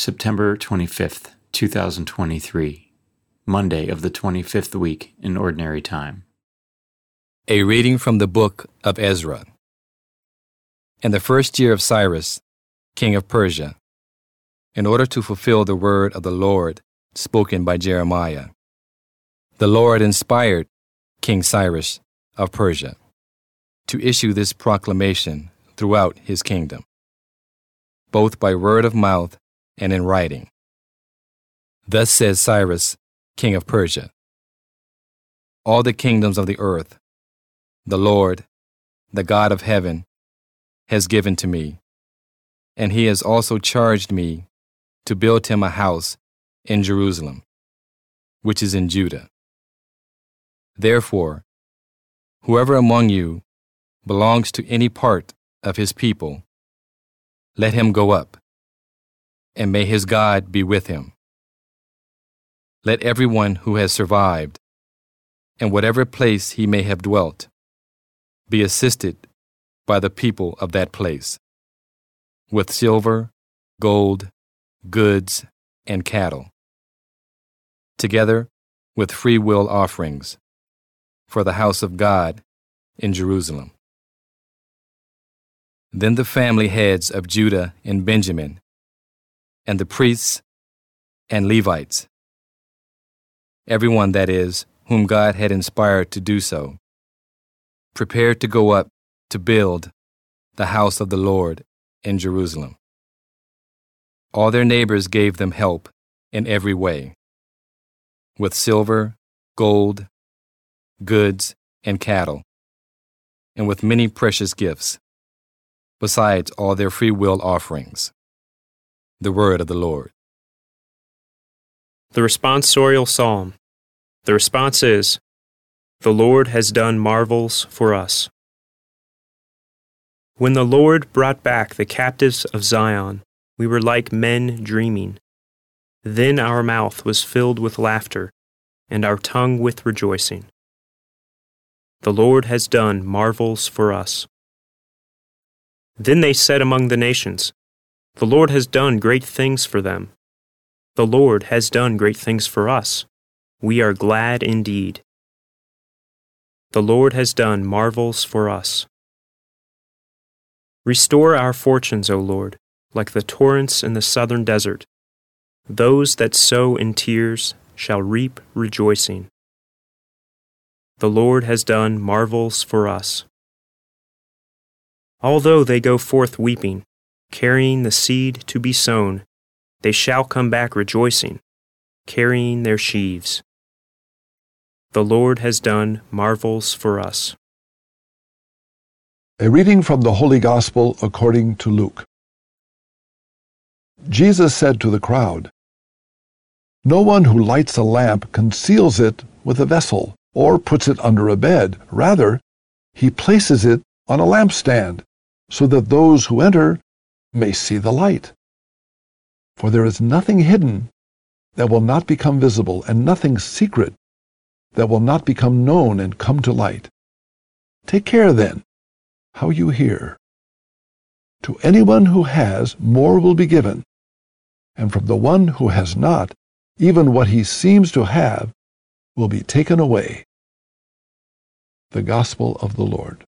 September 25th, 2023, Monday of the 25th week in Ordinary Time. A reading from the book of Ezra. In the first year of Cyrus, king of Persia, in order to fulfill the word of the Lord spoken by Jeremiah, the Lord inspired King Cyrus of Persia to issue this proclamation throughout his kingdom, both by word of mouth and in writing. Thus says Cyrus, king of Persia All the kingdoms of the earth, the Lord, the God of heaven, has given to me, and he has also charged me to build him a house in Jerusalem, which is in Judah. Therefore, whoever among you belongs to any part of his people, let him go up and may his God be with him. Let everyone who has survived, in whatever place he may have dwelt, be assisted by the people of that place, with silver, gold, goods, and cattle, together with free will offerings for the house of God in Jerusalem. Then the family heads of Judah and Benjamin and the priests and Levites, everyone that is, whom God had inspired to do so, prepared to go up to build the house of the Lord in Jerusalem. All their neighbors gave them help in every way, with silver, gold, goods, and cattle, and with many precious gifts, besides all their free will offerings the word of the Lord. The responsorial psalm. The response is The Lord has done marvels for us. When the Lord brought back the captives of Zion, we were like men dreaming. Then our mouth was filled with laughter, and our tongue with rejoicing. The Lord has done marvels for us. Then they said among the nations, the Lord has done great things for them. The Lord has done great things for us. We are glad indeed. The Lord has done marvels for us. Restore our fortunes, O Lord, like the torrents in the southern desert. Those that sow in tears shall reap rejoicing. The Lord has done marvels for us. Although they go forth weeping, carrying the seed to be sown. They shall come back rejoicing, carrying their sheaves. The Lord has done marvels for us. A reading from the Holy Gospel according to Luke. Jesus said to the crowd, No one who lights a lamp conceals it with a vessel or puts it under a bed. Rather, he places it on a lampstand so that those who enter may see the light. For there is nothing hidden that will not become visible, and nothing secret that will not become known and come to light. Take care, then, how you hear. To anyone who has, more will be given, and from the one who has not, even what he seems to have will be taken away. The Gospel of the Lord.